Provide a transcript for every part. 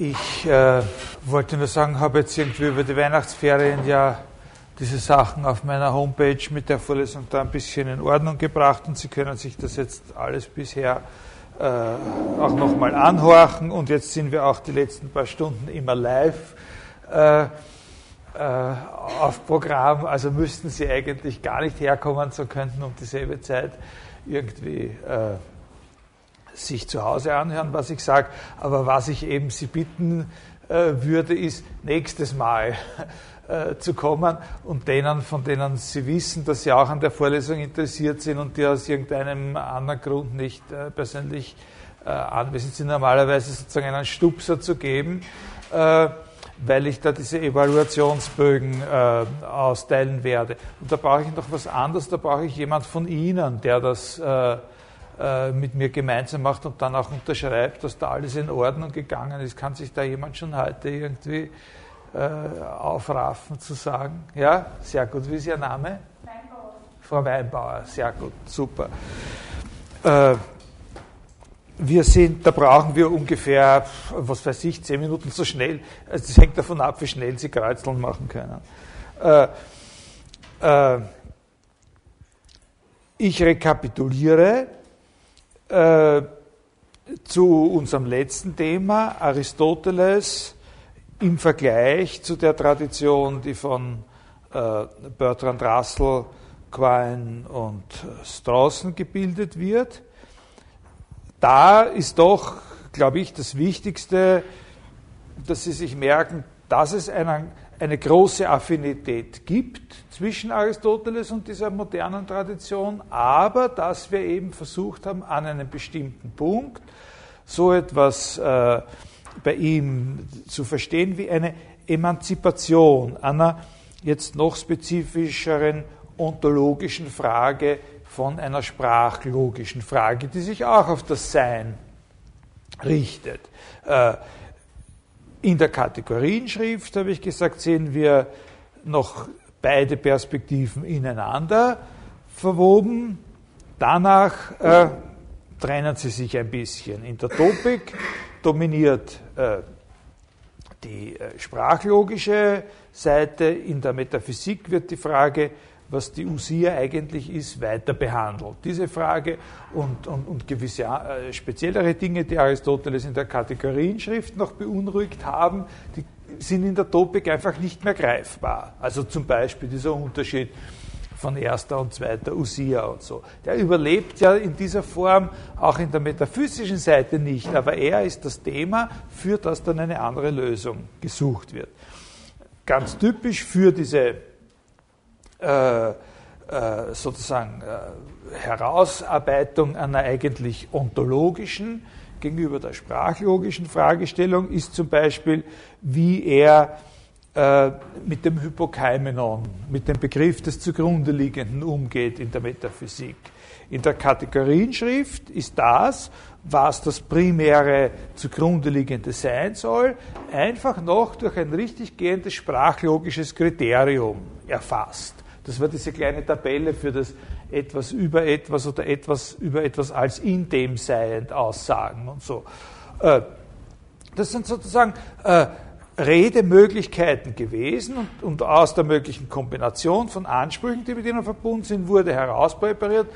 Ich äh, wollte nur sagen, habe jetzt irgendwie über die Weihnachtsferien ja diese Sachen auf meiner Homepage mit der Vorlesung da ein bisschen in Ordnung gebracht und Sie können sich das jetzt alles bisher äh, auch nochmal anhorchen. Und jetzt sind wir auch die letzten paar Stunden immer live äh, äh, auf Programm, also müssten Sie eigentlich gar nicht herkommen, so könnten um dieselbe Zeit irgendwie äh, sich zu Hause anhören, was ich sage. Aber was ich eben Sie bitten äh, würde, ist nächstes Mal äh, zu kommen und denen, von denen Sie wissen, dass Sie auch an der Vorlesung interessiert sind und die aus irgendeinem anderen Grund nicht äh, persönlich anwesend sind, normalerweise sozusagen einen Stupser zu geben, weil ich da diese Evaluationsbögen austeilen werde. Und da brauche ich noch was anderes, da brauche ich jemand von Ihnen, der das mit mir gemeinsam macht und dann auch unterschreibt, dass da alles in Ordnung gegangen ist, kann sich da jemand schon heute irgendwie äh, aufraffen zu sagen. Ja, sehr gut. Wie ist Ihr Name? Weinbauer. Frau Weinbauer, sehr gut, super. Äh, wir sind, da brauchen wir ungefähr, was weiß ich, zehn Minuten so schnell. Also das hängt davon ab, wie schnell Sie Kreuzeln machen können. Äh, äh, ich rekapituliere äh, zu unserem letzten Thema, Aristoteles im Vergleich zu der Tradition, die von äh, Bertrand Russell, Quine und Strawson gebildet wird. Da ist doch, glaube ich, das Wichtigste, dass Sie sich merken, dass es einen eine große Affinität gibt zwischen Aristoteles und dieser modernen Tradition, aber dass wir eben versucht haben, an einem bestimmten Punkt so etwas äh, bei ihm zu verstehen wie eine Emanzipation einer jetzt noch spezifischeren ontologischen Frage von einer sprachlogischen Frage, die sich auch auf das Sein richtet. Äh, in der Kategorienschrift, habe ich gesagt, sehen wir noch beide Perspektiven ineinander verwoben. Danach äh, trennen sie sich ein bisschen. In der Topik dominiert äh, die äh, sprachlogische Seite, in der Metaphysik wird die Frage was die Usia eigentlich ist, weiter behandelt. Diese Frage und, und, und gewisse äh, speziellere Dinge, die Aristoteles in der Kategorienschrift noch beunruhigt haben, die sind in der Topik einfach nicht mehr greifbar. Also zum Beispiel dieser Unterschied von erster und zweiter Usia und so. Der überlebt ja in dieser Form auch in der metaphysischen Seite nicht, aber er ist das Thema, für das dann eine andere Lösung gesucht wird. Ganz typisch für diese äh, äh, sozusagen äh, Herausarbeitung einer eigentlich ontologischen gegenüber der sprachlogischen Fragestellung ist zum Beispiel, wie er mit dem Hypokeimenon, mit dem Begriff des zugrunde liegenden umgeht in der Metaphysik. In der Kategorienschrift ist das, was das primäre zugrunde liegende sein soll, einfach noch durch ein richtig gehendes sprachlogisches Kriterium erfasst. Das war diese kleine Tabelle für das etwas über etwas oder etwas über etwas als in dem seiend Aussagen und so. Äh, das sind sozusagen äh, Redemöglichkeiten gewesen und, aus der möglichen Kombination von Ansprüchen, die mit ihnen verbunden sind, wurde herauspräpariert,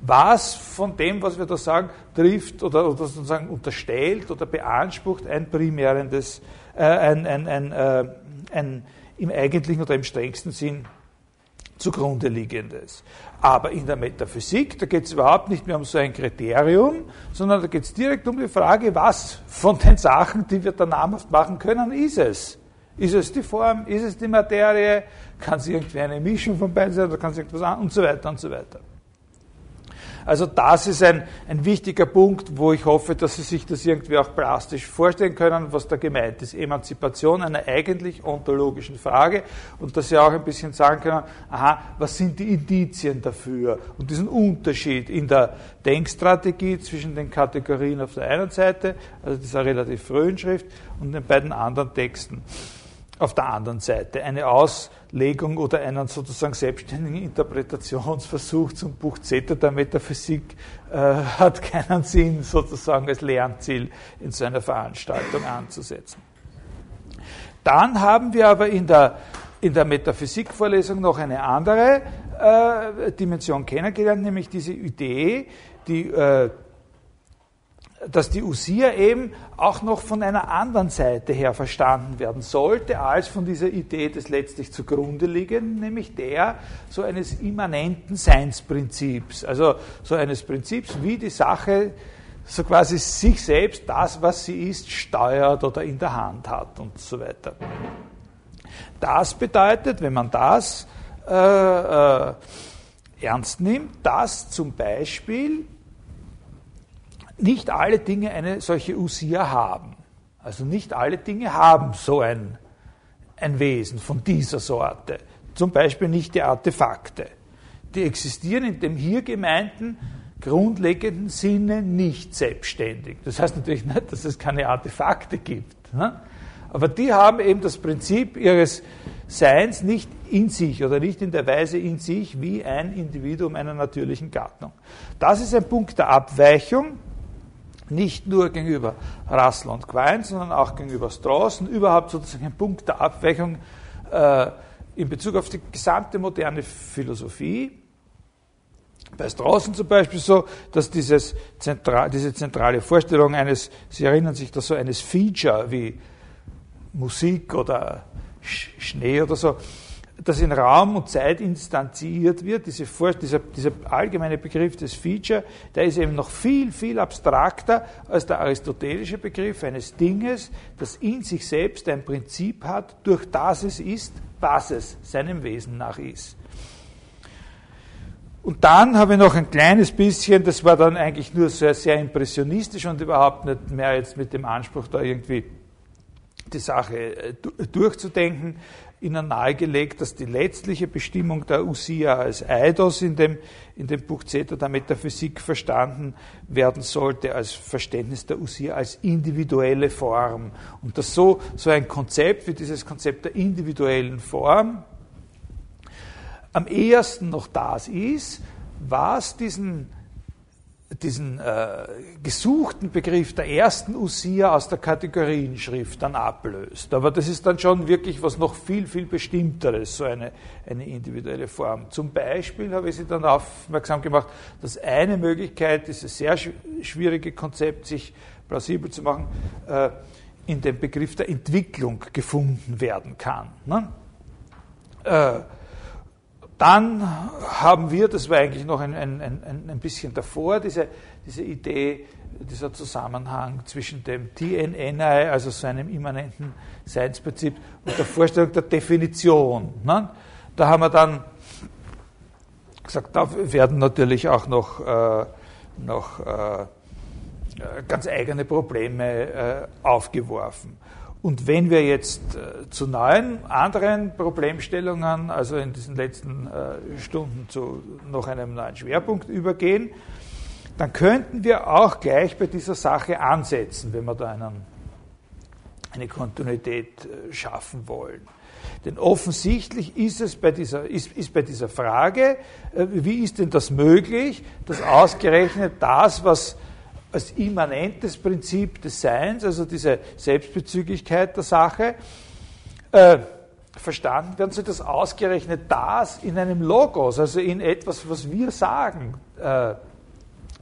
was von dem, was wir da sagen, trifft oder, oder sozusagen unterstellt oder beansprucht ein primärendes, äh, ein, ein, ein, äh, ein im eigentlichen oder im strengsten Sinn zugrunde liegendes. Aber in der Metaphysik, da geht es überhaupt nicht mehr um so ein Kriterium, sondern da geht es direkt um die Frage, was von den Sachen, die wir da namhaft machen können, ist es? Ist es die Form? Ist es die Materie? Kann es irgendwie eine Mischung von beiden sein oder kann es irgendwas an und so weiter und so weiter. Also das ist ein, ein wichtiger Punkt, wo ich hoffe, dass Sie sich das irgendwie auch plastisch vorstellen können, was da gemeint ist. Emanzipation einer eigentlich ontologischen Frage und dass Sie auch ein bisschen sagen können, aha, was sind die Indizien dafür und diesen Unterschied in der Denkstrategie zwischen den Kategorien auf der einen Seite, also dieser relativ frühen Schrift, und den beiden anderen Texten auf der anderen Seite. Eine Auslegung oder einen sozusagen selbstständigen Interpretationsversuch zum Buch Zeta der Metaphysik äh, hat keinen Sinn, sozusagen als Lernziel in so einer Veranstaltung anzusetzen. Dann haben wir aber in der, in der Metaphysikvorlesung noch eine andere äh, Dimension kennengelernt, nämlich diese Idee, die äh, dass die Usia eben auch noch von einer anderen Seite her verstanden werden sollte, als von dieser Idee des letztlich zugrunde liegenden, nämlich der so eines immanenten Seinsprinzips, also so eines Prinzips, wie die Sache so quasi sich selbst, das, was sie ist, steuert oder in der Hand hat und so weiter. Das bedeutet, wenn man das äh, äh, ernst nimmt, dass zum Beispiel nicht alle Dinge eine solche Usia haben. Also nicht alle Dinge haben so ein, ein Wesen von dieser Sorte. Zum Beispiel nicht die Artefakte. Die existieren in dem hier gemeinten grundlegenden Sinne nicht selbstständig. Das heißt natürlich nicht, dass es keine Artefakte gibt. Ne? Aber die haben eben das Prinzip ihres Seins nicht in sich oder nicht in der Weise in sich wie ein Individuum einer natürlichen Gattung. Das ist ein Punkt der Abweichung nicht nur gegenüber Russell und Quine, sondern auch gegenüber Strauss und überhaupt sozusagen ein Punkt der Abweichung äh, in Bezug auf die gesamte moderne Philosophie. Bei Straußen zum Beispiel so, dass dieses zentral, diese zentrale Vorstellung eines, Sie erinnern sich da so eines Feature wie Musik oder Schnee oder so, das in Raum und Zeit instanziert wird, diese dieser, dieser allgemeine Begriff des Feature, der ist eben noch viel, viel abstrakter als der aristotelische Begriff eines Dinges, das in sich selbst ein Prinzip hat, durch das es ist, was es seinem Wesen nach ist. Und dann habe ich noch ein kleines bisschen, das war dann eigentlich nur sehr, sehr impressionistisch und überhaupt nicht mehr jetzt mit dem Anspruch, da irgendwie die Sache äh, durchzudenken, ihnen nahegelegt, dass die letztliche Bestimmung der Usia als Eidos in dem, in dem Buch Zeta der Metaphysik verstanden werden sollte, als Verständnis der Usia als individuelle Form. Und dass so, so ein Konzept wie dieses Konzept der individuellen Form am ehesten noch das ist, was diesen diesen äh, gesuchten Begriff der ersten Usia aus der Kategorienschrift dann ablöst. Aber das ist dann schon wirklich was noch viel, viel Bestimmteres, so eine, eine individuelle Form. Zum Beispiel habe ich Sie dann aufmerksam gemacht, dass eine Möglichkeit, dieses sehr schwierige Konzept, sich plausibel zu machen, äh, in dem Begriff der Entwicklung gefunden werden kann. Ne? Äh, dann haben wir, das war eigentlich noch ein, ein, ein, ein bisschen davor, diese, diese Idee, dieser Zusammenhang zwischen dem TNNI, also so einem immanenten Seinsprinzip, und der Vorstellung der Definition. Ne? Da haben wir dann gesagt, da werden natürlich auch noch, äh, noch äh, ganz eigene Probleme äh, aufgeworfen. Und wenn wir jetzt äh, zu neuen anderen Problemstellungen, also in diesen letzten äh, Stunden zu noch einem neuen Schwerpunkt übergehen, dann könnten wir auch gleich bei dieser Sache ansetzen, wenn wir da einen, eine Kontinuität äh, schaffen wollen. Denn offensichtlich ist es bei dieser, ist, ist bei dieser Frage, wie ist denn das möglich, dass ausgerechnet das, was als immanentes Prinzip des Seins, also diese Selbstbezüglichkeit der Sache, äh, verstanden werden soll, dass ausgerechnet das in einem Logos, also in etwas, was wir sagen, äh,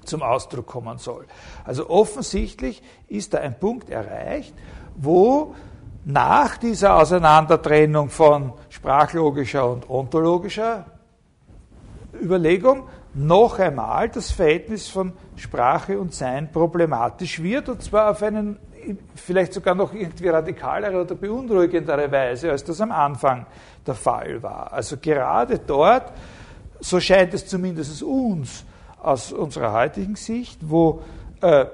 zum Ausdruck kommen soll. Also offensichtlich ist da ein Punkt erreicht, wo nach dieser Auseinandertrennung von sprachlogischer und ontologischer Überlegung noch einmal das Verhältnis von Sprache und Sein problematisch wird, und zwar auf einen vielleicht sogar noch irgendwie radikalere oder beunruhigendere Weise, als das am Anfang der Fall war. Also gerade dort, so scheint es zumindest uns aus unserer heutigen Sicht, wo äh,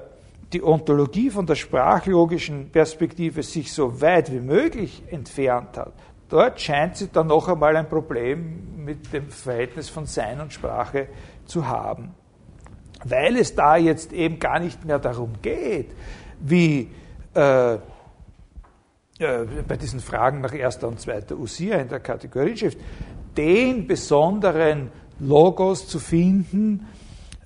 die Ontologie von der sprachlogischen Perspektive sich so weit wie möglich entfernt hat, dort scheint sie dann noch einmal ein Problem mit dem Verhältnis von Sein und Sprache zu haben. Weil es da jetzt eben gar nicht mehr darum geht, wie, äh, äh, bei diesen Fragen nach erster und zweiter Usia in der Kategorieschrift, den besonderen Logos zu finden,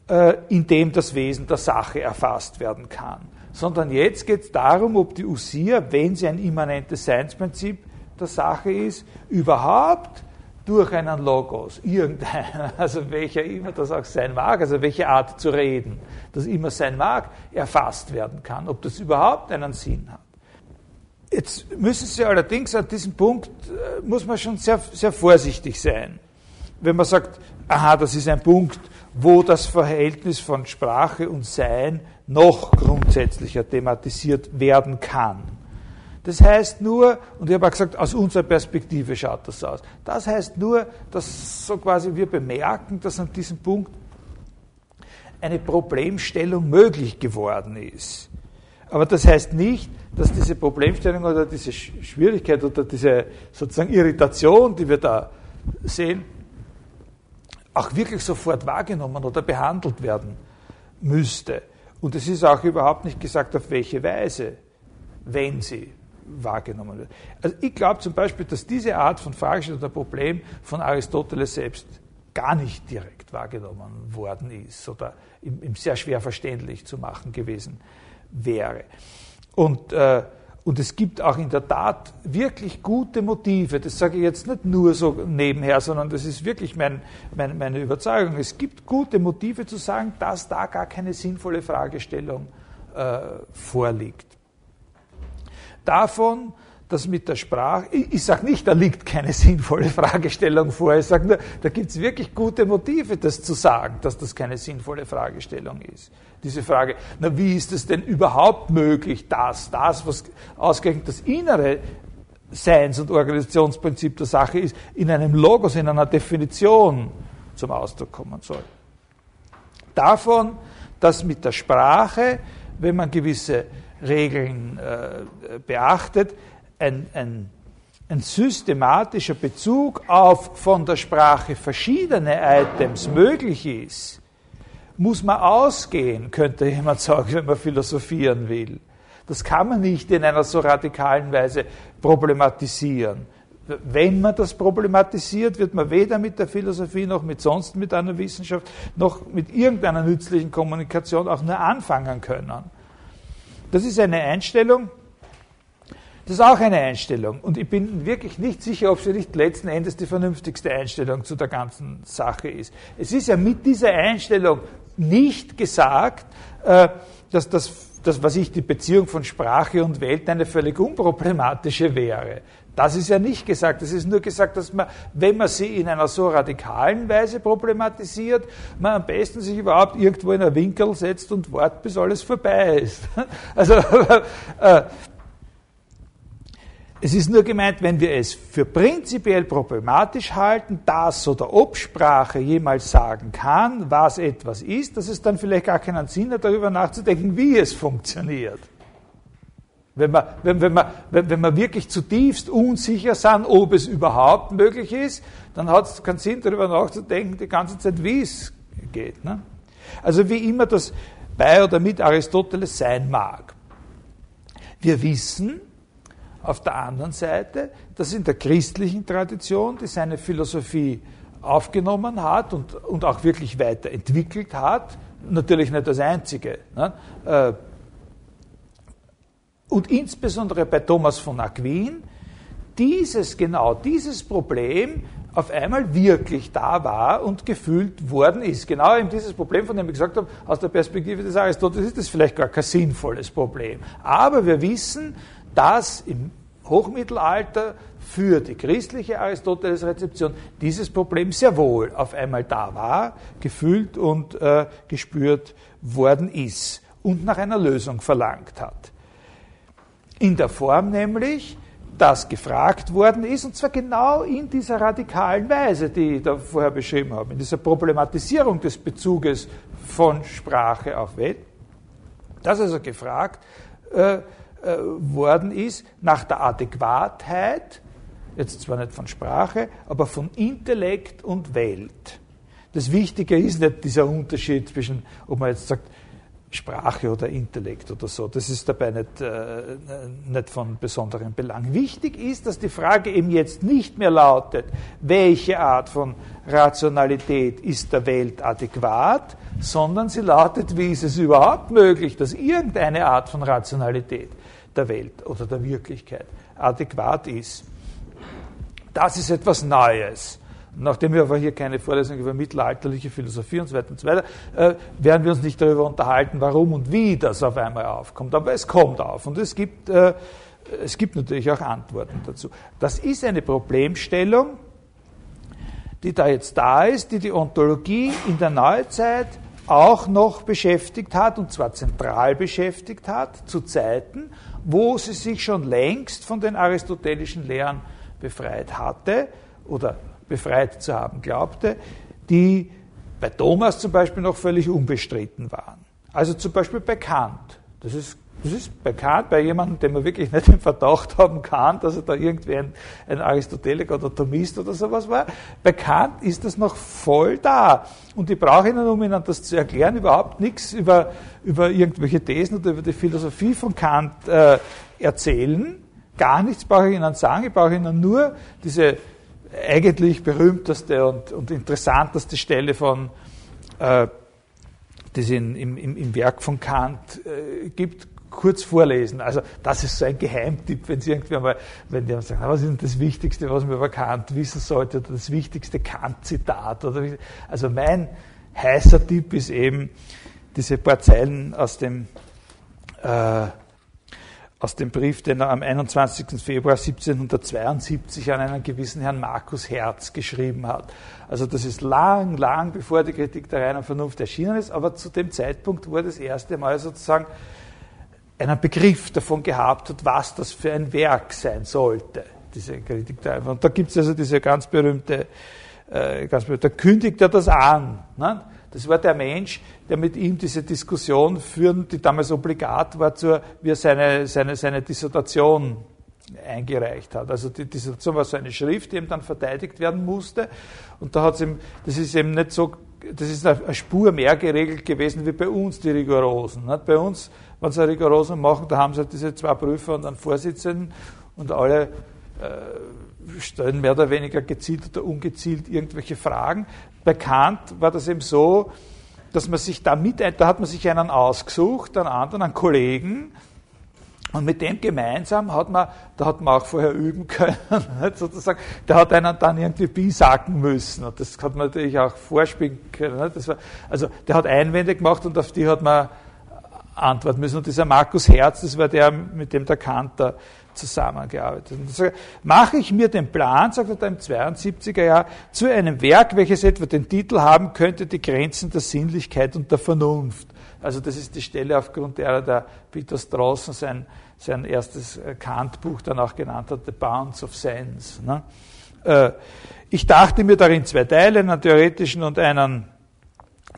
äh, in dem das Wesen der Sache erfasst werden kann. Sondern jetzt geht es darum, ob die Usia, wenn sie ein immanentes Seinsprinzip der Sache ist, überhaupt durch einen Logos, irgendeinen, also welcher immer das auch sein mag, also welche Art zu reden, das immer sein mag, erfasst werden kann, ob das überhaupt einen Sinn hat. Jetzt müssen Sie allerdings an diesem Punkt, äh, muss man schon sehr, sehr vorsichtig sein. Wenn man sagt, aha, das ist ein Punkt, wo das Verhältnis von Sprache und Sein noch grundsätzlicher thematisiert werden kann. Das heißt nur, und ich habe auch gesagt, aus unserer Perspektive schaut das aus. Das heißt nur, dass so quasi wir bemerken, dass an diesem Punkt eine Problemstellung möglich geworden ist. Aber das heißt nicht, dass diese Problemstellung oder diese Schwierigkeit oder diese sozusagen Irritation, die wir da sehen, auch wirklich sofort wahrgenommen oder behandelt werden müsste. Und es ist auch überhaupt nicht gesagt, auf welche Weise, wenn sie wahrgenommen wird. Also ich glaube zum Beispiel, dass diese Art von Fragestellung oder Problem von Aristoteles selbst gar nicht direkt wahrgenommen worden ist oder ihm, ihm sehr schwer verständlich zu machen gewesen wäre. Und, äh, und es gibt auch in der Tat wirklich gute Motive. Das sage ich jetzt nicht nur so nebenher, sondern das ist wirklich mein, mein, meine Überzeugung. Es gibt gute Motive zu sagen, dass da gar keine sinnvolle Fragestellung äh, vorliegt. Davon dass mit der Sprache, ich, ich sage nicht, da liegt keine sinnvolle Fragestellung vor, ich sage nur, da gibt es wirklich gute Motive, das zu sagen, dass das keine sinnvolle Fragestellung ist. Diese Frage, na wie ist es denn überhaupt möglich, dass das, was ausgerechnet das innere Seins- und Organisationsprinzip der Sache ist, in einem Logos, in einer Definition zum Ausdruck kommen soll. Davon, dass mit der Sprache, wenn man gewisse Regeln äh, beachtet, ein, ein, ein systematischer Bezug auf von der Sprache verschiedene Items möglich ist, muss man ausgehen, könnte jemand sagen, wenn man philosophieren will. Das kann man nicht in einer so radikalen Weise problematisieren. Wenn man das problematisiert, wird man weder mit der Philosophie noch mit sonst mit einer Wissenschaft noch mit irgendeiner nützlichen Kommunikation auch nur anfangen können. Das ist eine Einstellung, das ist auch eine Einstellung. Und ich bin wirklich nicht sicher, ob sie nicht letzten Endes die vernünftigste Einstellung zu der ganzen Sache ist. Es ist ja mit dieser Einstellung nicht gesagt, äh, dass das, das, was ich, die Beziehung von Sprache und Welt eine völlig unproblematische wäre. Das ist ja nicht gesagt. Es ist nur gesagt, dass man, wenn man sie in einer so radikalen Weise problematisiert, man am besten sich überhaupt irgendwo in einen Winkel setzt und wartet, bis alles vorbei ist. Also, äh, es ist nur gemeint, wenn wir es für prinzipiell problematisch halten, dass oder ob Sprache jemals sagen kann, was etwas ist, dass es dann vielleicht gar keinen Sinn hat, darüber nachzudenken, wie es funktioniert. Wenn wir, wenn, wenn, wir, wenn, wir wirklich zutiefst unsicher sind, ob es überhaupt möglich ist, dann hat es keinen Sinn, darüber nachzudenken, die ganze Zeit, wie es geht. Ne? Also wie immer das bei oder mit Aristoteles sein mag. Wir wissen, auf der anderen Seite, dass in der christlichen Tradition, die seine Philosophie aufgenommen hat und, und auch wirklich weiterentwickelt hat, natürlich nicht das einzige, ne? Und insbesondere bei Thomas von Aquin, dieses, genau dieses Problem auf einmal wirklich da war und gefühlt worden ist. Genau eben dieses Problem, von dem ich gesagt habe, aus der Perspektive des Aristoteles ist das vielleicht gar kein sinnvolles Problem. Aber wir wissen, dass im Hochmittelalter für die christliche Aristoteles-Rezeption dieses Problem sehr wohl auf einmal da war, gefühlt und äh, gespürt worden ist und nach einer Lösung verlangt hat. In der Form nämlich, dass gefragt worden ist, und zwar genau in dieser radikalen Weise, die ich da vorher beschrieben habe, in dieser Problematisierung des Bezuges von Sprache auf Welt, dass also gefragt äh, äh, worden ist nach der Adäquatheit, jetzt zwar nicht von Sprache, aber von Intellekt und Welt. Das Wichtige ist nicht dieser Unterschied zwischen, ob man jetzt sagt, Sprache oder Intellekt oder so. Das ist dabei nicht, äh, nicht von besonderem Belang. Wichtig ist, dass die Frage eben jetzt nicht mehr lautet, welche Art von Rationalität ist der Welt adäquat, sondern sie lautet, wie ist es überhaupt möglich, dass irgendeine Art von Rationalität der Welt oder der Wirklichkeit adäquat ist. Das ist etwas Neues. Nachdem wir aber hier keine Vorlesung über mittelalterliche Philosophie und so weiter und so weiter, äh, werden wir uns nicht darüber unterhalten, warum und wie das auf einmal aufkommt. Aber es kommt auf und es gibt, äh, es gibt natürlich auch Antworten dazu. Das ist eine Problemstellung, die da jetzt da ist, die die Ontologie in der Neuzeit auch noch beschäftigt hat, und zwar zentral beschäftigt hat, zu Zeiten, wo sie sich schon längst von den aristotelischen Lehren befreit hatte oder befreit zu haben glaubte, die bei Thomas zum Beispiel noch völlig unbestritten waren. Also zum Beispiel bei Kant. Das ist, das ist bei Kant, bei jemandem, den man wirklich nicht im Verdacht haben kann, dass er da irgendwie ein, ein Aristoteliker oder Thomist oder sowas war. Bei Kant ist das noch voll da. Und ich brauche Ihnen, um Ihnen das zu erklären, überhaupt nichts über, über irgendwelche Thesen oder über die Philosophie von Kant äh, erzählen. Gar nichts brauche ich Ihnen sagen. Ich brauche Ihnen nur diese eigentlich berühmteste und, und interessanteste Stelle von, äh, die es in, im, im, Werk von Kant äh, gibt, kurz vorlesen. Also das ist so ein Geheimtipp, wenn Sie irgendwie mal, wenn die sagen, was ist denn das Wichtigste, was man über Kant wissen sollte, oder das wichtigste Kant-Zitat. Also mein heißer Tipp ist eben diese paar Zeilen aus dem äh, aus dem Brief, den er am 21. Februar 1772 an einen gewissen Herrn Markus Herz geschrieben hat. Also das ist lang, lang bevor die Kritik der reinen Vernunft erschienen ist, aber zu dem Zeitpunkt, er das erste Mal sozusagen einen Begriff davon gehabt hat, was das für ein Werk sein sollte, diese Kritik der Vernunft. Und da gibt es also diese ganz berühmte, äh, ganz berühmte, da kündigt er das an. Ne? Das war der Mensch, der mit ihm diese Diskussion führen, die damals obligat war, zur, wie er seine, seine, seine Dissertation eingereicht hat. Also die Dissertation war so eine Schrift, die ihm dann verteidigt werden musste. Und da hat es ihm, das ist eben nicht so, das ist eine Spur mehr geregelt gewesen wie bei uns die Rigorosen. Bei uns, wenn sie Rigorosen machen, da haben sie halt diese zwei Prüfer und einen Vorsitzenden und alle äh, stellen mehr oder weniger gezielt oder ungezielt irgendwelche Fragen. Bei Kant war das eben so, dass man sich da mit, da hat man sich einen ausgesucht, einen anderen, einen Kollegen, und mit dem gemeinsam hat man, da hat man auch vorher üben können, sozusagen, der hat einen dann irgendwie bisacken müssen. Und das hat man natürlich auch vorspielen können. War, also der hat Einwände gemacht und auf die hat man antworten müssen. Und dieser Markus Herz, das war der, mit dem der Kanter zusammengearbeitet. So mache ich mir den Plan, sagt er da im 72er Jahr, zu einem Werk, welches etwa den Titel haben könnte, die Grenzen der Sinnlichkeit und der Vernunft. Also das ist die Stelle, aufgrund derer der Peter Strawson sein, sein erstes Kant-Buch dann auch genannt hat, The Bounds of Sense. Ne? Äh, ich dachte mir darin zwei Teile, einen theoretischen und einen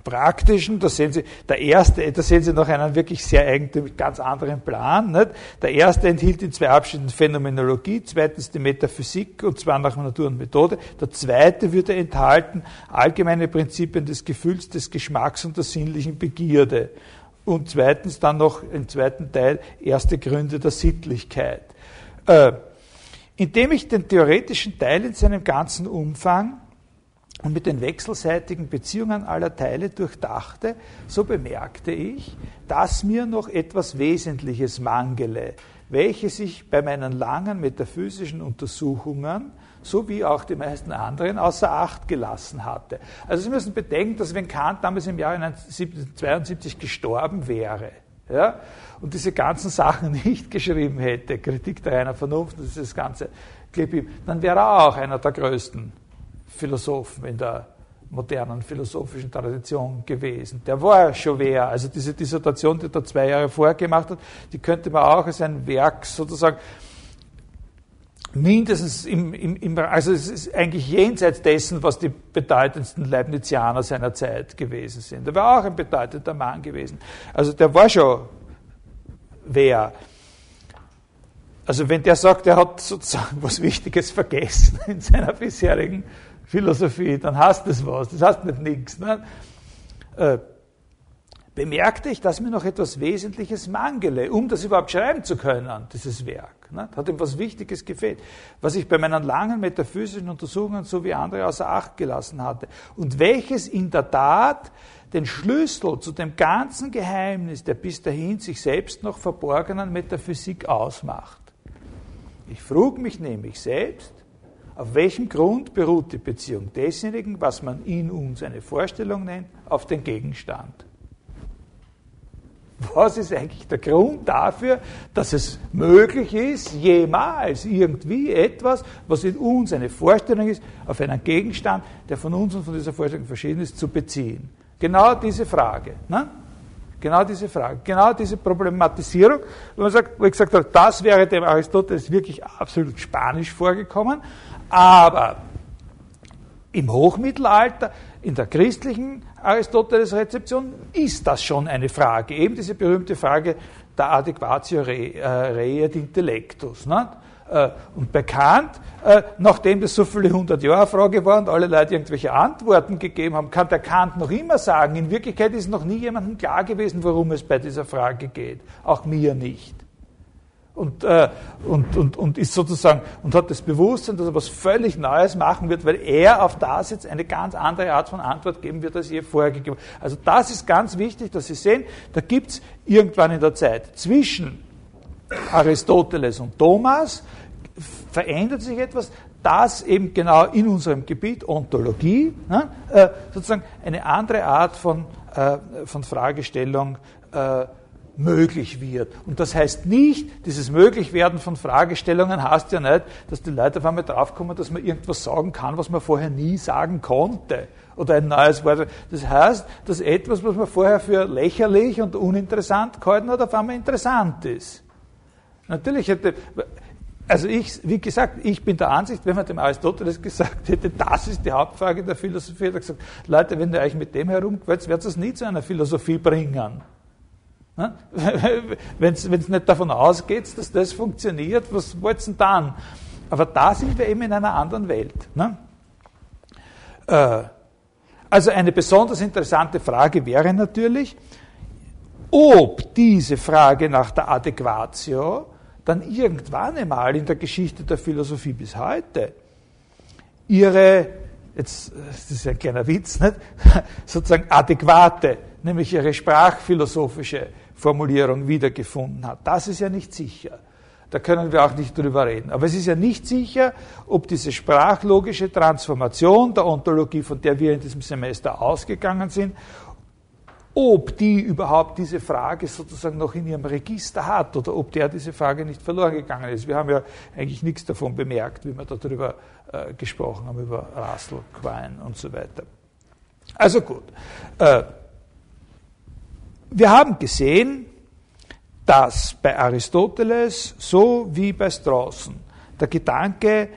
praktischen, da sehen Sie, der erste, da sehen Sie noch einen wirklich sehr eigentümlich ganz anderen Plan. Nicht? Der erste enthielt in zwei Abschnitten Phänomenologie, zweitens die Metaphysik und zwar nach Natur und Methode. Der zweite würde enthalten allgemeine Prinzipien des Gefühls, des Geschmacks und der sinnlichen Begierde. Und zweitens dann noch im zweiten Teil erste Gründe der Sittlichkeit. Äh, indem ich den theoretischen Teil in seinem ganzen Umfang und mit den wechselseitigen Beziehungen aller Teile durchdachte, so bemerkte ich, dass mir noch etwas Wesentliches mangele, welches ich bei meinen langen metaphysischen Untersuchungen sowie auch die meisten anderen außer Acht gelassen hatte. Also Sie müssen bedenken, dass wenn Kant damals im Jahre 1772 gestorben wäre, ja, und diese ganzen Sachen nicht geschrieben hätte, Kritik der reinen Vernunft, das ganze Clip, dann wäre er auch einer der größten Philosophen in der modernen philosophischen Tradition gewesen. Der war schon wer. Also diese Dissertation, die er zwei Jahre vorher gemacht hat, die könnte man auch als ein Werk sozusagen mindestens im, im, im, also es ist eigentlich jenseits dessen, was die bedeutendsten Leibnizianer seiner Zeit gewesen sind. Er war auch ein bedeutender Mann gewesen. Also der war schon wer. Also wenn der sagt, er hat sozusagen was Wichtiges vergessen in seiner bisherigen Philosophie, dann heißt das was. Das heißt nicht nichts. Ne? Äh, bemerkte ich, dass mir noch etwas Wesentliches mangele, um das überhaupt schreiben zu können, dieses Werk. Ne? Hat ihm was Wichtiges gefehlt, was ich bei meinen langen metaphysischen Untersuchungen so wie andere außer Acht gelassen hatte und welches in der Tat den Schlüssel zu dem ganzen Geheimnis der bis dahin sich selbst noch verborgenen Metaphysik ausmacht. Ich frug mich nämlich selbst, auf welchem Grund beruht die Beziehung desjenigen, was man in uns eine Vorstellung nennt, auf den Gegenstand? Was ist eigentlich der Grund dafür, dass es möglich ist, jemals irgendwie etwas, was in uns eine Vorstellung ist, auf einen Gegenstand, der von uns und von dieser Vorstellung verschieden ist, zu beziehen? Genau diese Frage. Ne? Genau diese Frage, genau diese Problematisierung, wo, man sagt, wo ich gesagt habe, das wäre dem Aristoteles wirklich absolut spanisch vorgekommen, aber im Hochmittelalter, in der christlichen Aristoteles-Rezeption, ist das schon eine Frage. Eben diese berühmte Frage der Adequatio äh, Rei et Intellectus. Nicht? Äh, und bekannt, äh, nachdem das so viele hundert Jahre Frage war und alle Leute irgendwelche Antworten gegeben haben, kann der Kant noch immer sagen, in Wirklichkeit ist noch nie jemandem klar gewesen, worum es bei dieser Frage geht. Auch mir nicht. Und, äh, und, und, und ist sozusagen, und hat das Bewusstsein, dass er was völlig Neues machen wird, weil er auf das jetzt eine ganz andere Art von Antwort geben wird, als ihr vorher gegeben habt. Also das ist ganz wichtig, dass Sie sehen, da gibt es irgendwann in der Zeit zwischen Aristoteles und Thomas verändert sich etwas, das eben genau in unserem Gebiet Ontologie ne, äh, sozusagen eine andere Art von, äh, von Fragestellung äh, möglich wird. Und das heißt nicht, dieses Möglichwerden von Fragestellungen heißt ja nicht, dass die Leute auf einmal draufkommen, dass man irgendwas sagen kann, was man vorher nie sagen konnte. Oder ein neues Wort. Das heißt, dass etwas, was man vorher für lächerlich und uninteressant gehalten hat, auf einmal interessant ist. Natürlich hätte, also ich, wie gesagt, ich bin der Ansicht, wenn man dem Aristoteles gesagt hätte, das ist die Hauptfrage der Philosophie, hat er gesagt, Leute, wenn ihr euch mit dem herumquält, werdet ihr es nie zu einer Philosophie bringen. Wenn es nicht davon ausgeht, dass das funktioniert, was wollt ihr dann? Aber da sind wir eben in einer anderen Welt. Ne? Äh, also eine besonders interessante Frage wäre natürlich, ob diese Frage nach der Adäquatio dann irgendwann einmal in der Geschichte der Philosophie bis heute ihre, jetzt, das ist ein kleiner Witz, nicht? sozusagen adäquate, nämlich ihre sprachphilosophische Formulierung wiedergefunden hat. Das ist ja nicht sicher. Da können wir auch nicht drüber reden. Aber es ist ja nicht sicher, ob diese sprachlogische Transformation der Ontologie, von der wir in diesem Semester ausgegangen sind, ob die überhaupt diese Frage sozusagen noch in ihrem Register hat oder ob der diese Frage nicht verloren gegangen ist. Wir haben ja eigentlich nichts davon bemerkt, wie wir darüber äh, gesprochen haben, über Russell, Quine und so weiter. Also gut. Äh, wir haben gesehen, dass bei Aristoteles so wie bei Strawson der Gedanke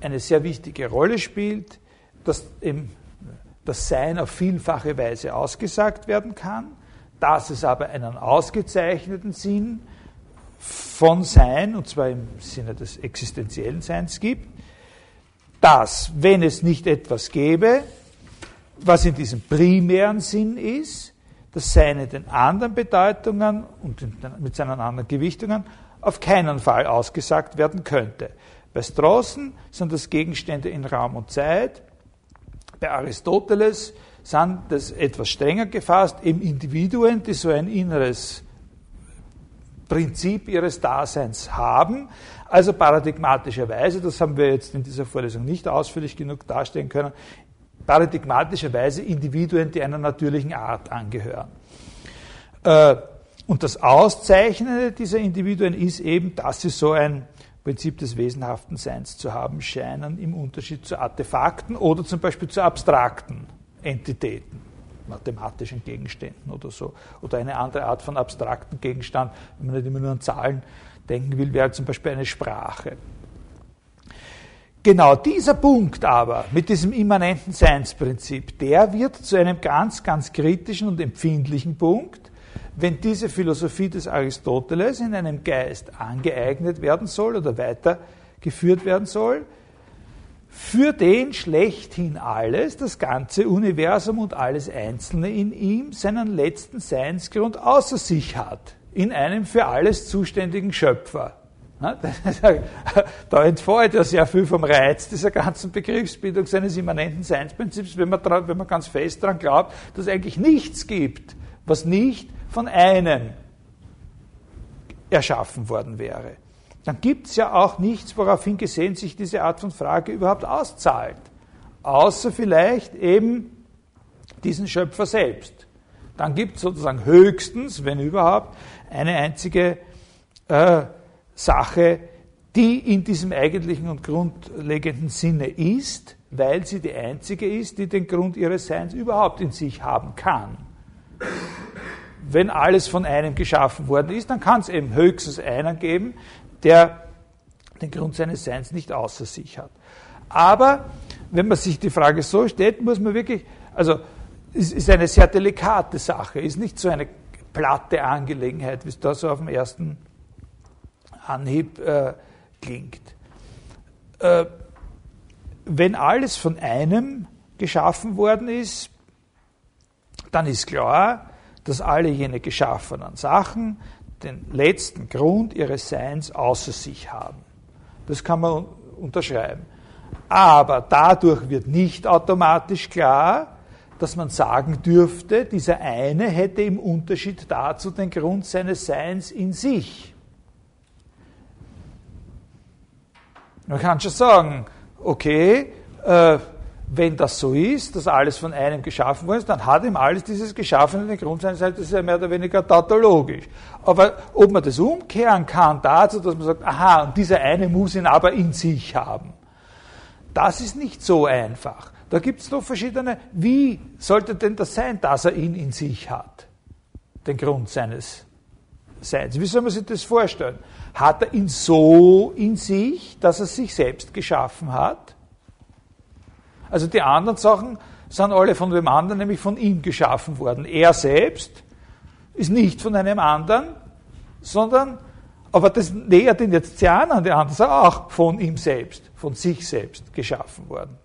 eine sehr wichtige Rolle spielt, dass eben das Sein auf vielfache Weise ausgesagt werden kann, dass es aber einen ausgezeichneten Sinn von Sein, und zwar im Sinne des existenziellen Seins gibt, dass, wenn es nicht etwas gäbe, was in diesem primären Sinn ist, das Seine den anderen Bedeutungen und mit seinen anderen Gewichtungen auf keinen Fall ausgesagt werden könnte. Bei Strawson sind das Gegenstände in Raum und Zeit, bei Aristoteles sind das etwas strenger gefasst, eben Individuen, die so ein inneres Prinzip ihres Daseins haben. Also paradigmatischerweise, das haben wir jetzt in dieser Vorlesung nicht ausführlich genug darstellen können, paradigmatischerweise Individuen, die einer natürlichen Art angehören. Äh, und das Auszeichnende dieser Individuen ist eben, dass sie so ein Prinzip des wesenhaften Seins zu haben scheinen, im Unterschied zu Artefakten oder zum Beispiel zu abstrakten Entitäten, mathematischen Gegenständen oder so. Oder eine andere Art von abstrakten Gegenstand, wenn man nicht immer nur an Zahlen denken will, wäre zum Beispiel eine Sprache. Genau dieser Punkt aber mit diesem immanenten Seinsprinzip, der wird zu einem ganz, ganz kritischen und empfindlichen Punkt, wenn diese Philosophie des Aristoteles in einem Geist angeeignet werden soll oder weitergeführt werden soll, für den schlechthin alles, das ganze Universum und alles Einzelne in ihm, seinen letzten Seinsgrund außer sich hat, in einem für alles zuständigen Schöpfer. Da entfällt ja sehr viel vom Reiz dieser ganzen Begriffsbildung seines immanenten Seinsprinzips, wenn man, wenn man ganz fest daran glaubt, dass es eigentlich nichts gibt, was nicht von einem erschaffen worden wäre dann gibt es ja auch nichts, woraufhin gesehen sich diese Art von Frage überhaupt auszahlt. Außer vielleicht eben diesen Schöpfer selbst. Dann gibt es sozusagen höchstens, wenn überhaupt, eine einzige äh, Sache, die in diesem eigentlichen und grundlegenden Sinne ist, weil sie die einzige ist, die den Grund ihres Seins überhaupt in sich haben kann. Wenn alles von einem geschaffen worden ist, dann kann es eben höchstens einen geben, der den Grund seines Seins nicht außer sich hat. Aber wenn man sich die Frage so stellt, muss man wirklich, also es ist eine sehr delikate Sache, ist nicht so eine platte Angelegenheit, wie es da so auf dem ersten Anhieb äh, klingt. Äh, wenn alles von einem geschaffen worden ist, dann ist klar, dass alle jene geschaffenen Sachen den letzten Grund ihres Seins außer sich haben. Das kann man unterschreiben. Aber dadurch wird nicht automatisch klar, dass man sagen dürfte, dieser eine hätte im Unterschied dazu den Grund seines Seins in sich. Man kann schon sagen, okay, äh, wenn das so ist, dass alles von einem geschaffen worden ist, dann hat ihm alles dieses Geschaffene den Grund Seins, das ist ja mehr oder weniger tautologisch. Aber ob man das umkehren kann dazu, dass man sagt, aha, und dieser eine muss ihn aber in sich haben, das ist nicht so einfach. Da gibt es noch verschiedene, wie sollte denn das sein, dass er ihn in sich hat? Den Grund seines Seins. Wie soll man sich das vorstellen? Hat er ihn so in sich, dass er sich selbst geschaffen hat? Also die anderen Sachen sind alle von dem anderen, nämlich von ihm geschaffen worden. Er selbst ist nicht von einem anderen, sondern, aber das nähert ihn jetzt sehr an an die anderen, sind auch von ihm selbst, von sich selbst geschaffen worden.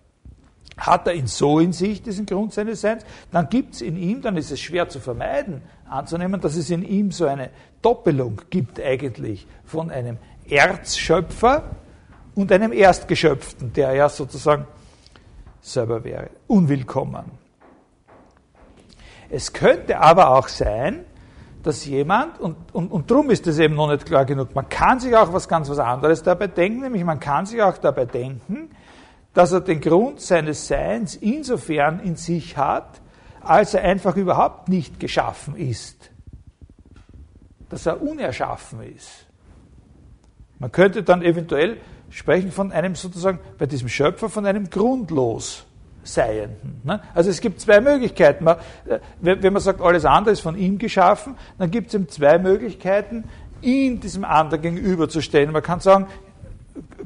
Hat er ihn so in sich, diesen Grund seines Seins, dann gibt es in ihm, dann ist es schwer zu vermeiden, anzunehmen, dass es in ihm so eine Doppelung gibt eigentlich von einem Erzschöpfer und einem Erstgeschöpften, der ja sozusagen selber wäre. Unwillkommen. Es könnte aber auch sein, dass jemand, und, und, und darum ist das eben noch nicht klar genug, man kann sich auch was ganz was anderes dabei denken, nämlich man kann sich auch dabei denken, dass er den Grund seines Seins insofern in sich hat, als er einfach überhaupt nicht geschaffen ist. Dass er unerschaffen ist. Man könnte dann eventuell sprechen von einem sozusagen, bei diesem Schöpfer von einem grundlos Seienden. Ne? Also es gibt zwei Möglichkeiten. Äh, wenn man sagt, alles andere ist von ihm geschaffen, dann gibt es eben zwei Möglichkeiten, ihn diesem anderen gegenüberzustellen. Man kann sagen,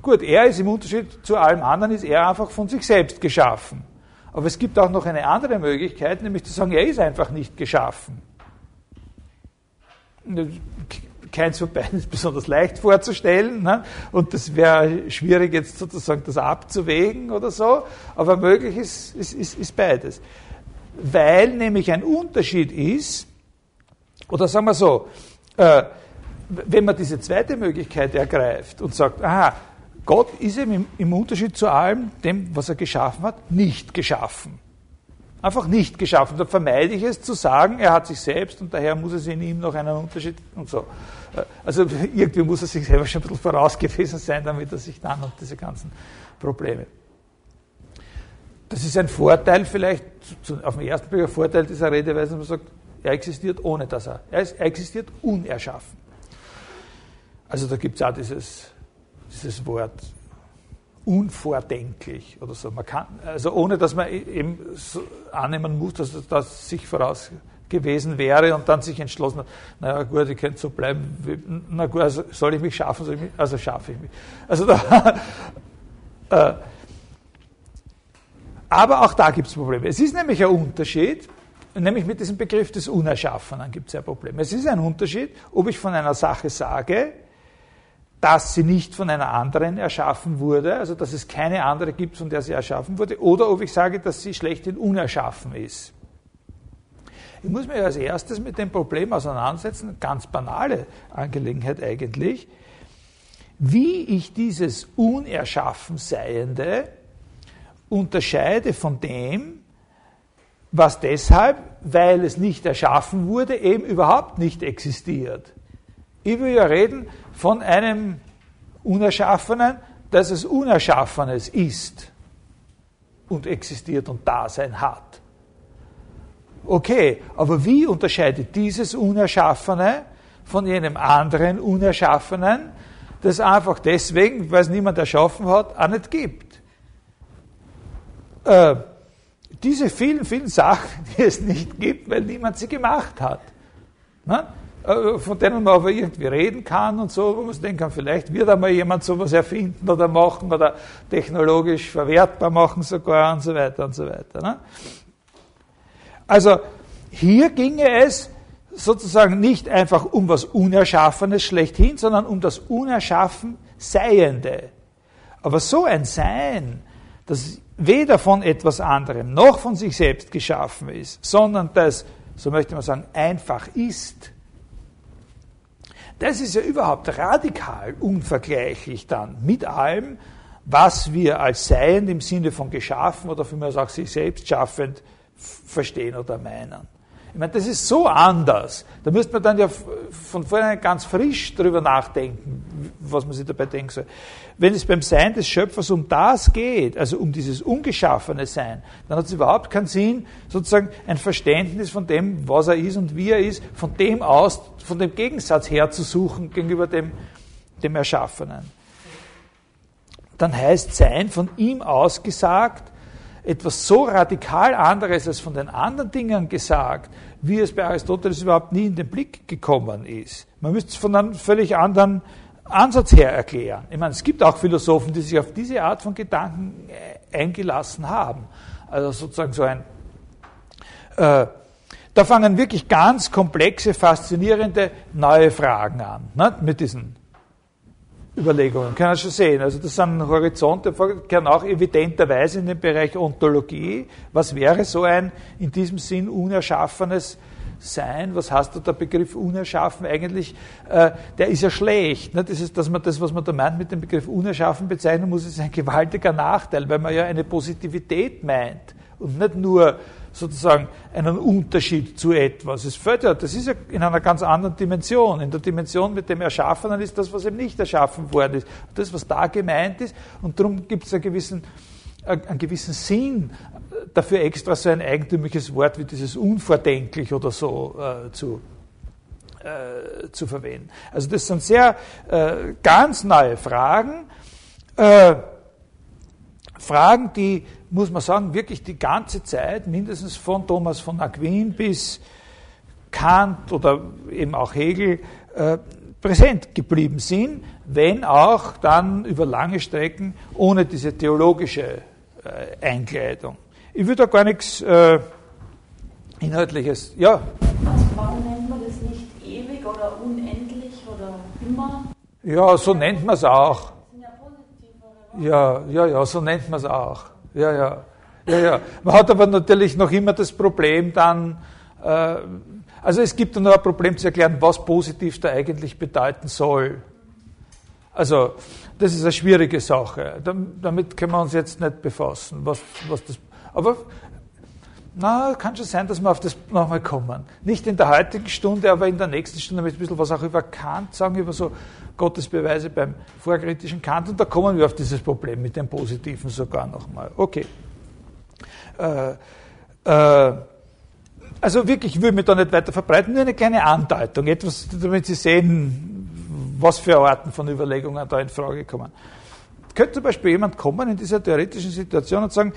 gut, er ist im Unterschied zu allem anderen, ist er einfach von sich selbst geschaffen. Aber es gibt auch noch eine andere Möglichkeit, nämlich zu sagen, er ist einfach nicht geschaffen keins von beiden ist besonders leicht vorzustellen. Ne? Und das wäre schwierig, jetzt sozusagen das abzuwägen oder so. Aber möglich ist, ist, ist, ist beides. Weil nämlich ein Unterschied ist, oder sagen wir so, äh, wenn man diese zweite Möglichkeit ergreift und sagt, aha, Gott ist eben im, im Unterschied zu allem, dem, was er geschaffen hat, nicht geschaffen einfach nicht geschaffen. Da vermeide ich es zu sagen, er hat sich selbst und daher muss es in ihm noch einen Unterschied und so. Also irgendwie muss er sich selber schon ein bisschen voraus gewesen sein, damit er sich dann und diese ganzen Probleme. Das ist ein Vorteil vielleicht, auf den ersten Blick ein Vorteil dieser Redeweise, dass man sagt, er existiert ohne dass er, er, ist, er existiert unerschaffen. Also da gibt es auch dieses, dieses Wort unvordenklich oder so. Man kann, also ohne dass man e-, eben so annehmen muss, dass das sich voraus gewesen wäre und dann sich entschlossen hat, naja gut, ich könnte so bleiben, na gut, also soll ich mich schaffen, ich mich, also schaffe ich mich. Also da, äh, aber auch da gibt es Probleme. Es ist nämlich ein Unterschied, nämlich mit diesem Begriff des Unerschaffenen gibt es ein Problem. Es ist ein Unterschied, ob ich von einer Sache sage, dass sie nicht von einer anderen erschaffen wurde, also dass es keine andere gibt, von der sie erschaffen wurde, oder ob ich sage, dass sie schlechthin unerschaffen ist. Ich muss mich als erstes mit dem Problem auseinandersetzen, ganz banale Angelegenheit eigentlich, wie ich dieses Unerschaffenseiende unterscheide von dem, was deshalb, weil es nicht erschaffen wurde, eben überhaupt nicht existiert. Ich will ja reden von einem Unerschaffenen, dass es Unerschaffenes ist und existiert und Dasein hat. Okay, aber wie unterscheidet dieses Unerschaffene von jenem anderen Unerschaffenen, das einfach deswegen, weil es niemand erschaffen hat, auch nicht gibt? Äh, diese vielen, vielen Sachen, die es nicht gibt, weil niemand sie gemacht hat. Ne? Äh, von denen man aber irgendwie reden kann und so, wo man sich denken kann, vielleicht wird einmal jemand sowas erfinden oder machen oder technologisch verwertbar machen sogar und so weiter und so weiter. Ne? Also hier ginge es sozusagen nicht einfach um was Unerschaffenes schlechthin, sondern um das Unerschaffen Seiende. Aber so ein Sein, das weder von etwas anderem noch von sich selbst geschaffen ist, sondern das, so möchte man sagen, einfach ist, das ist ja überhaupt radikal unvergleichlich dann mit allem, was wir als Seiend im Sinne von geschaffen oder mich auch sich selbst schaffend verstehen oder meinen. Ich meine, das ist so anders. Da müsste man dann ja von vornherein ganz frisch darüber nachdenken, was man sich dabei denken soll. Wenn es beim Sein des Schöpfers um das geht, also um dieses ungeschaffene Sein, dann hat es überhaupt keinen Sinn, sozusagen ein Verständnis von dem, was er ist und wie er ist, von dem aus, von dem Gegensatz herzusuchen gegenüber dem, dem Erschaffenen. Dann heißt Sein von ihm aus gesagt, etwas so radikal anderes als von den anderen Dingen gesagt, wie es bei Aristoteles überhaupt nie in den Blick gekommen ist. Man müsste es von einem völlig anderen Ansatz her erklären. Ich meine, es gibt auch Philosophen, die sich auf diese Art von Gedanken äh, eingelassen haben. Also sozusagen so ein, äh, da fangen wirklich ganz komplexe, faszinierende neue Fragen an, ne, mit diesen Überlegungen. Kann man schon sehen. Also das sind Horizonte, gehören auch evidenterweise in den Bereich Ontologie. Was wäre so ein in diesem Sinn unerschaffenes Sein? Was heißt da der Begriff unerschaffen eigentlich? Äh, der ist ja schlecht. Ne? Das ist, dass man das, was man da meint mit dem Begriff unerschaffen bezeichnen muss, ist ein gewaltiger Nachteil, weil man ja eine Positivität meint und nicht nur sozusagen einen Unterschied zu etwas. Es fällt das ist ja in einer ganz anderen Dimension. In der Dimension mit dem Erschaffenen ist das, was eben nicht erschaffen worden ist. Das, was da gemeint ist. Und darum gibt es einen gewissen, einen gewissen Sinn, dafür extra so ein eigentümliches Wort wie dieses unvordenklich oder so äh, zu, äh, zu verwenden. Also das sind sehr äh, ganz neue Fragen. Äh, Fragen, die muss man sagen, wirklich die ganze Zeit, mindestens von Thomas von Aquin bis Kant oder eben auch Hegel, äh, präsent geblieben sind, wenn auch dann über lange Strecken ohne diese theologische äh, Einkleidung. Ich würde da gar nichts äh, Inhaltliches, ja. Warum nennt man das nicht ewig oder unendlich oder immer? Ja, so nennt man es auch. Ja, ja, ja, so nennt man es auch. Ja, ja. Ja, ja. Man hat aber natürlich noch immer das Problem dann, äh, also es gibt dann noch ein Problem zu erklären, was positiv da eigentlich bedeuten soll. Also, das ist eine schwierige Sache. Damit können wir uns jetzt nicht befassen, was, was das, aber, na, kann schon sein, dass wir auf das nochmal kommen. Nicht in der heutigen Stunde, aber in der nächsten Stunde mit ein bisschen was auch über Kant sagen, über so Gottesbeweise beim vorkritischen Kant und da kommen wir auf dieses Problem mit dem Positiven sogar nochmal. Okay. Äh, äh, also wirklich, ich will mich da nicht weiter verbreiten, nur eine kleine Andeutung, etwas, damit Sie sehen, was für Arten von Überlegungen da in Frage kommen. Könnte zum Beispiel jemand kommen in dieser theoretischen Situation und sagen,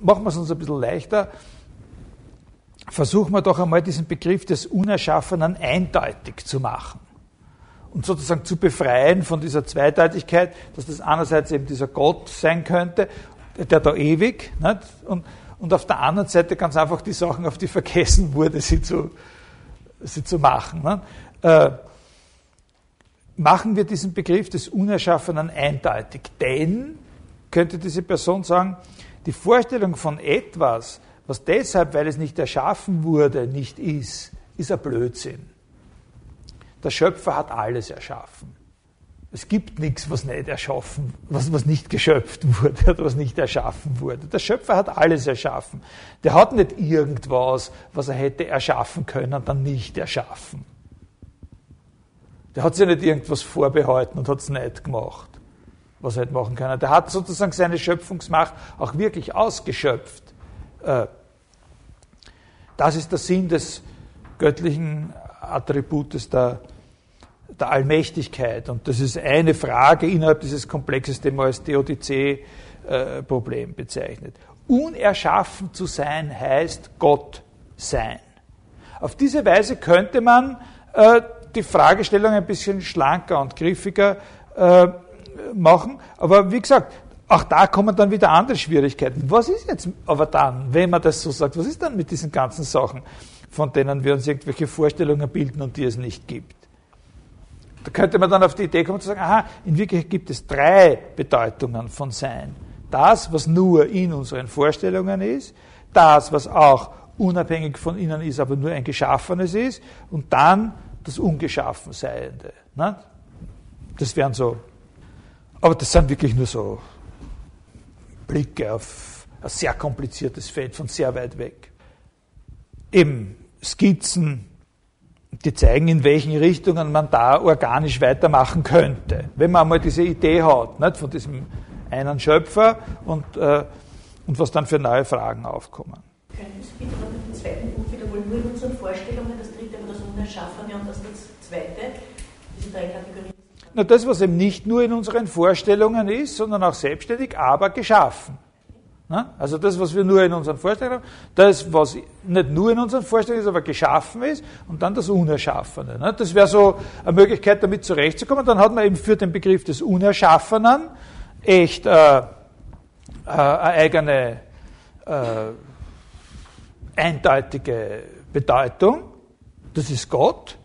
machen wir es uns ein bisschen leichter, versuchen wir doch einmal diesen Begriff des Unerschaffenen eindeutig zu machen und sozusagen zu befreien von dieser Zweideutigkeit, dass das einerseits eben dieser Gott sein könnte, der da ewig, nicht? Und, und auf der anderen Seite ganz einfach die Sachen, auf die vergessen wurde, sie zu, sie zu machen. Äh, machen wir diesen Begriff des Unerschaffenen eindeutig. Denn, könnte diese Person sagen, die Vorstellung von etwas, was deshalb, weil es nicht erschaffen wurde, nicht ist, ist ein Blödsinn. Der Schöpfer hat alles erschaffen. Es gibt nichts, was nicht erschaffen, was, was nicht geschöpft wurde, was nicht erschaffen wurde. Der Schöpfer hat alles erschaffen. Der hat nicht irgendwas, was er hätte erschaffen können, dann nicht erschaffen. Der hat sich nicht irgendwas vorbehalten und hat es nicht gemacht, was er hätte machen können. Der hat sozusagen seine Schöpfungsmacht auch wirklich ausgeschöpft. Äh, das ist der Sinn des göttlichen Attributes der, der Allmächtigkeit. Und das ist eine Frage innerhalb dieses Komplexes, den man als Theodizee-Problem bezeichnet. Unerschaffen zu sein heißt Gott sein. Auf diese Weise könnte man äh, die Fragestellung ein bisschen schlanker und griffiger äh, machen. Aber wie gesagt, auch da kommen dann wieder andere Schwierigkeiten. Was ist jetzt aber dann, wenn man das so sagt, was ist dann mit diesen ganzen Sachen, von denen wir uns irgendwelche Vorstellungen bilden und die es nicht gibt? Da könnte man dann auf die Idee kommen zu sagen, aha, in Wirklichkeit gibt es drei Bedeutungen von Sein. Das, was nur in unseren Vorstellungen ist, das, was auch unabhängig von ihnen ist, aber nur ein Geschaffenes ist, und dann das Ungeschaffenseiende. Ne? Das wären so, aber das sind wirklich nur so Blicke auf ein sehr kompliziertes Feld von sehr weit weg. Eben Skizzen, die zeigen, in welchen Richtungen man da organisch weitermachen könnte. Wenn man einmal diese Idee hat, nicht, von diesem einen Schöpfer und, äh, und was dann für neue Fragen aufkommen. Können Sie bitte noch den zweiten Punkt wiederholen? Nur in unseren Vorstellungen, das dritte war das Unerschaffene und das, das zweite, diese drei Kategorien. Na, das, was eben nicht nur in unseren Vorstellungen ist, sondern auch selbstständig, aber geschaffen. Na? Also das, was wir nur in unseren Vorstellungen haben, das, was nicht nur in unseren Vorstellungen ist, aber geschaffen ist, und dann das Unerschaffene. Na? Das wäre so eine Möglichkeit, damit zurechtzukommen. Dann hat man eben für den Begriff des Unerschaffenen echt äh, äh, eine eigene äh, eindeutige Bedeutung. Das ist Gott.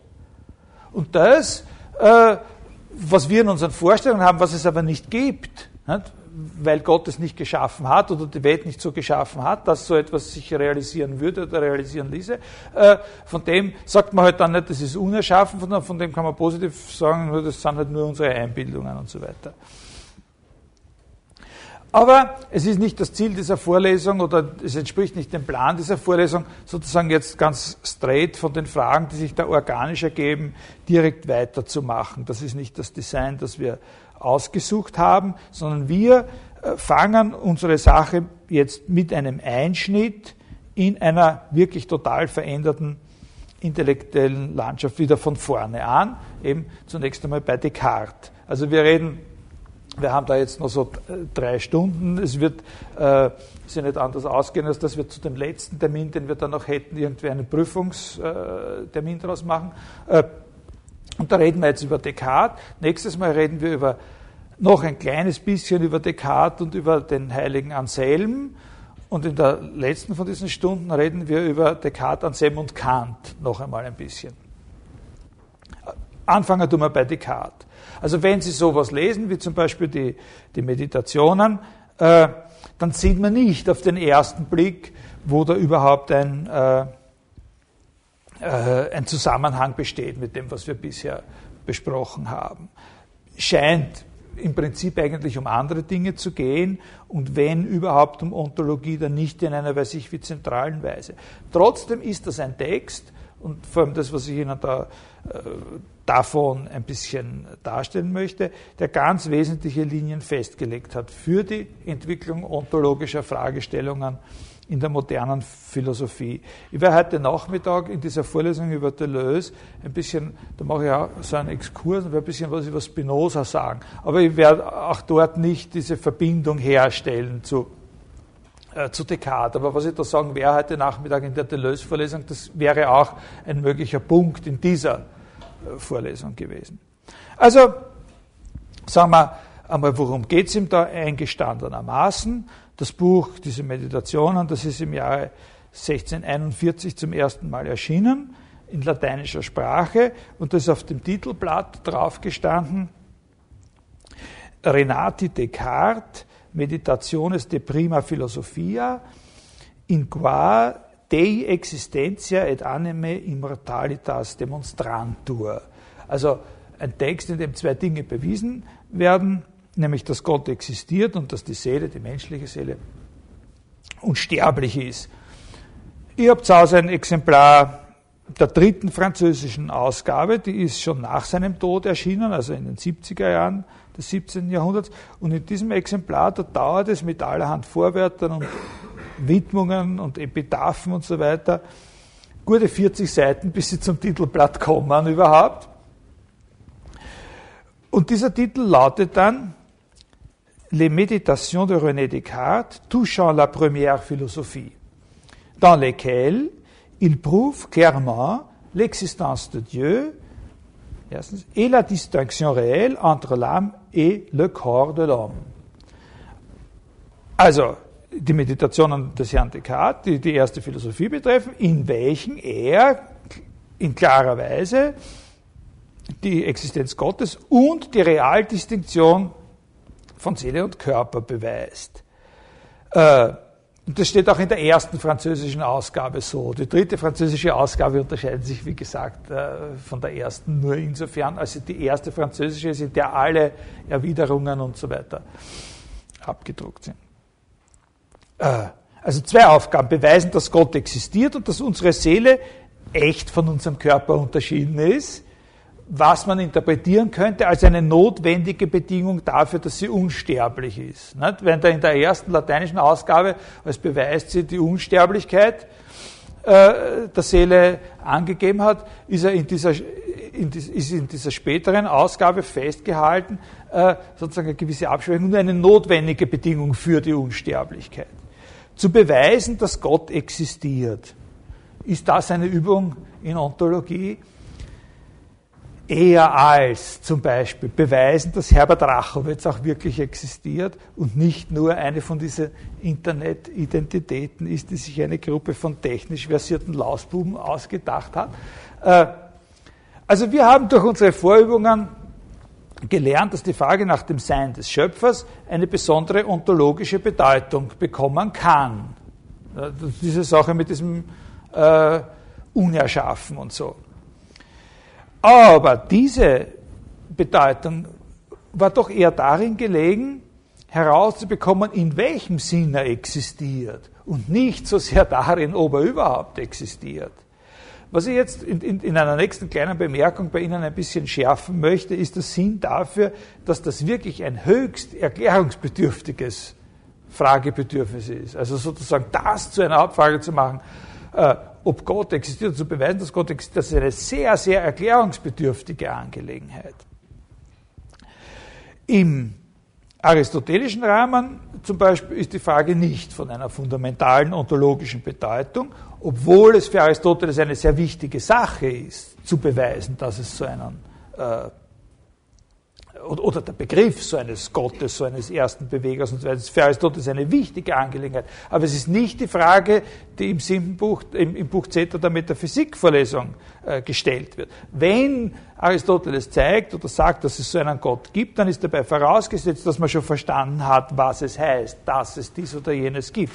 Und das äh, was wir in unseren Vorstellungen haben, was es aber nicht gibt, weil Gott es nicht geschaffen hat oder die Welt nicht so geschaffen hat, dass so etwas sich realisieren würde oder realisieren ließe, äh, von dem sagt man halt dann nicht, das ist unerschaffen, von, von dem kann man positiv sagen, das sind halt nur unsere Einbildungen und so weiter. Aber es ist nicht das Ziel dieser Vorlesung oder es entspricht nicht dem Plan dieser Vorlesung, sozusagen jetzt ganz straight von den Fragen, die sich da organisch ergeben, direkt weiterzumachen. Das ist nicht das Design, das wir ausgesucht haben, sondern wir äh, fangen unsere Sache jetzt mit einem Einschnitt in einer wirklich total veränderten intellektuellen Landschaft wieder von vorne an, eben zunächst einmal bei Descartes. Also wir reden wir haben da jetzt noch so drei Stunden. Es wird äh, sich nicht anders ausgehen, als dass wir zu dem letzten Termin, den wir dann noch hätten, irgendwie einen Prüfungstermin daraus machen. Äh, und da reden wir jetzt über Descartes. Nächstes Mal reden wir über noch ein kleines bisschen über Descartes und über den heiligen Anselm. Und in der letzten von diesen Stunden reden wir über Descartes, Anselm und Kant noch einmal ein bisschen. Anfangen tun wir bei Descartes. Also wenn Sie sowas lesen, wie zum Beispiel die, die Meditationen, äh, dann sieht man nicht auf den ersten Blick, wo da überhaupt ein, äh, äh, ein Zusammenhang besteht mit dem, was wir bisher besprochen haben. Scheint im Prinzip eigentlich um andere Dinge zu gehen und wenn überhaupt um Ontologie, dann nicht in einer, weiß ich, wie zentralen Weise. Trotzdem ist das ein Text und vor allem das, was ich Ihnen da äh, davon ein bisschen darstellen möchte, der ganz wesentliche Linien festgelegt hat für die Entwicklung ontologischer Fragestellungen in der modernen Philosophie. Ich werde heute Nachmittag in dieser Vorlesung über Deleuze ein bisschen, da mache ich auch so einen Exkurs ein bisschen was über Spinoza sagen. Aber ich werde auch dort nicht diese Verbindung herstellen zu, zu Descartes. Aber was ich da sagen werde heute Nachmittag in der Deleuze-Vorlesung, das wäre auch ein möglicher Punkt in dieser Vorlesung gewesen. Also, sagen wir einmal, worum geht es ihm da eingestandenermaßen? Das Buch, diese Meditationen, das ist im Jahre 1641 zum ersten Mal erschienen in lateinischer Sprache und das ist auf dem Titelblatt draufgestanden. Renati Descartes, Meditationes de prima philosophia, in qua Dei existentia et anime immortalitas demonstrantur. Also ein Text, in dem zwei Dinge bewiesen werden, nämlich dass Gott existiert und dass die Seele, die menschliche Seele, unsterblich ist. Ihr habt zu Hause ein Exemplar der dritten französischen Ausgabe, die ist schon nach seinem Tod erschienen, also in den 70er Jahren des 17. Jahrhunderts. Und in diesem Exemplar, da dauert es mit allerhand Vorwörtern und Widmungen und Epitaphen und so weiter gute 40 Seiten, bis sie zum Titelblatt kommen überhaupt. Und dieser Titel lautet dann Les Méditations de René Descartes touchant la première philosophie, dans lesquelles il prouve clairement l'existence de Dieu et la distinction réelle entre l'âme et le corps de l'homme. Also, die Meditationen des Herrn Descartes, die die erste Philosophie betreffen, in welchen er in klarer Weise die Existenz Gottes und die Realdistinktion von Seele und Körper beweist. Äh, und das steht auch in der ersten französischen Ausgabe so. Die dritte französische Ausgabe unterscheidet sich, wie gesagt, äh, von der ersten nur insofern, als die erste französische ist, in der alle Erwiderungen und so weiter abgedruckt sind. Äh, also zwei Aufgaben. Beweisen, dass Gott existiert und dass unsere Seele echt von unserem Körper unterschieden ist, was man interpretieren könnte als eine notwendige Bedingung dafür, dass sie unsterblich ist. Wenn da in der ersten lateinischen Ausgabe als Beweis sie die Unsterblichkeit äh, der Seele angegeben hat, ist er in dieser, in, ist in dieser späteren Ausgabe festgehalten, äh, sozusagen eine gewisse Abschwächung, nur eine notwendige Bedingung für die Unsterblichkeit zu beweisen, dass Gott existiert. Ist das eine Übung in Ontologie? Eher als zum Beispiel beweisen, dass Herbert Rachowitz auch wirklich existiert und nicht nur eine von diesen Internet-Identitäten ist, die sich eine Gruppe von technisch versierten Lausbuben ausgedacht hat. Äh, also wir haben durch unsere Vorübungen gelernt, dass die Frage nach dem Sein des Schöpfers eine besondere ontologische Bedeutung bekommen kann. Diese Sache mit diesem äh, Unerschaffen und so. Aber diese Bedeutung war doch eher darin gelegen, herauszubekommen, in welchem Sinn er existiert und nicht so sehr darin, ob er überhaupt existiert. Was ich jetzt in, in, in, einer nächsten kleinen Bemerkung bei Ihnen ein bisschen schärfen möchte, ist der Sinn dafür, dass das wirklich ein höchst erklärungsbedürftiges Fragebedürfnis ist. Also sozusagen das zu einer Hauptfrage zu machen, äh, ob Gott existiert, zu beweisen, dass Gott existiert, das ist eine sehr, sehr erklärungsbedürftige Angelegenheit. Im aristotelischen Rahmen zum Beispiel ist die Frage nicht von einer fundamentalen ontologischen Bedeutung obwohl es für Aristoteles eine sehr wichtige Sache ist, zu beweisen, dass es so einen, äh, oder der Begriff so eines Gottes, so eines ersten Bewegers und so weiter, für Aristoteles eine wichtige Angelegenheit. Aber es ist nicht die Frage, die im, Symbuch, im, im Buch Zeta der Metaphysikvorlesung äh, gestellt wird. Wenn Aristoteles zeigt oder sagt, dass es so einen Gott gibt, dann ist dabei vorausgesetzt, dass man schon verstanden hat, was es heißt, dass es dies oder jenes gibt.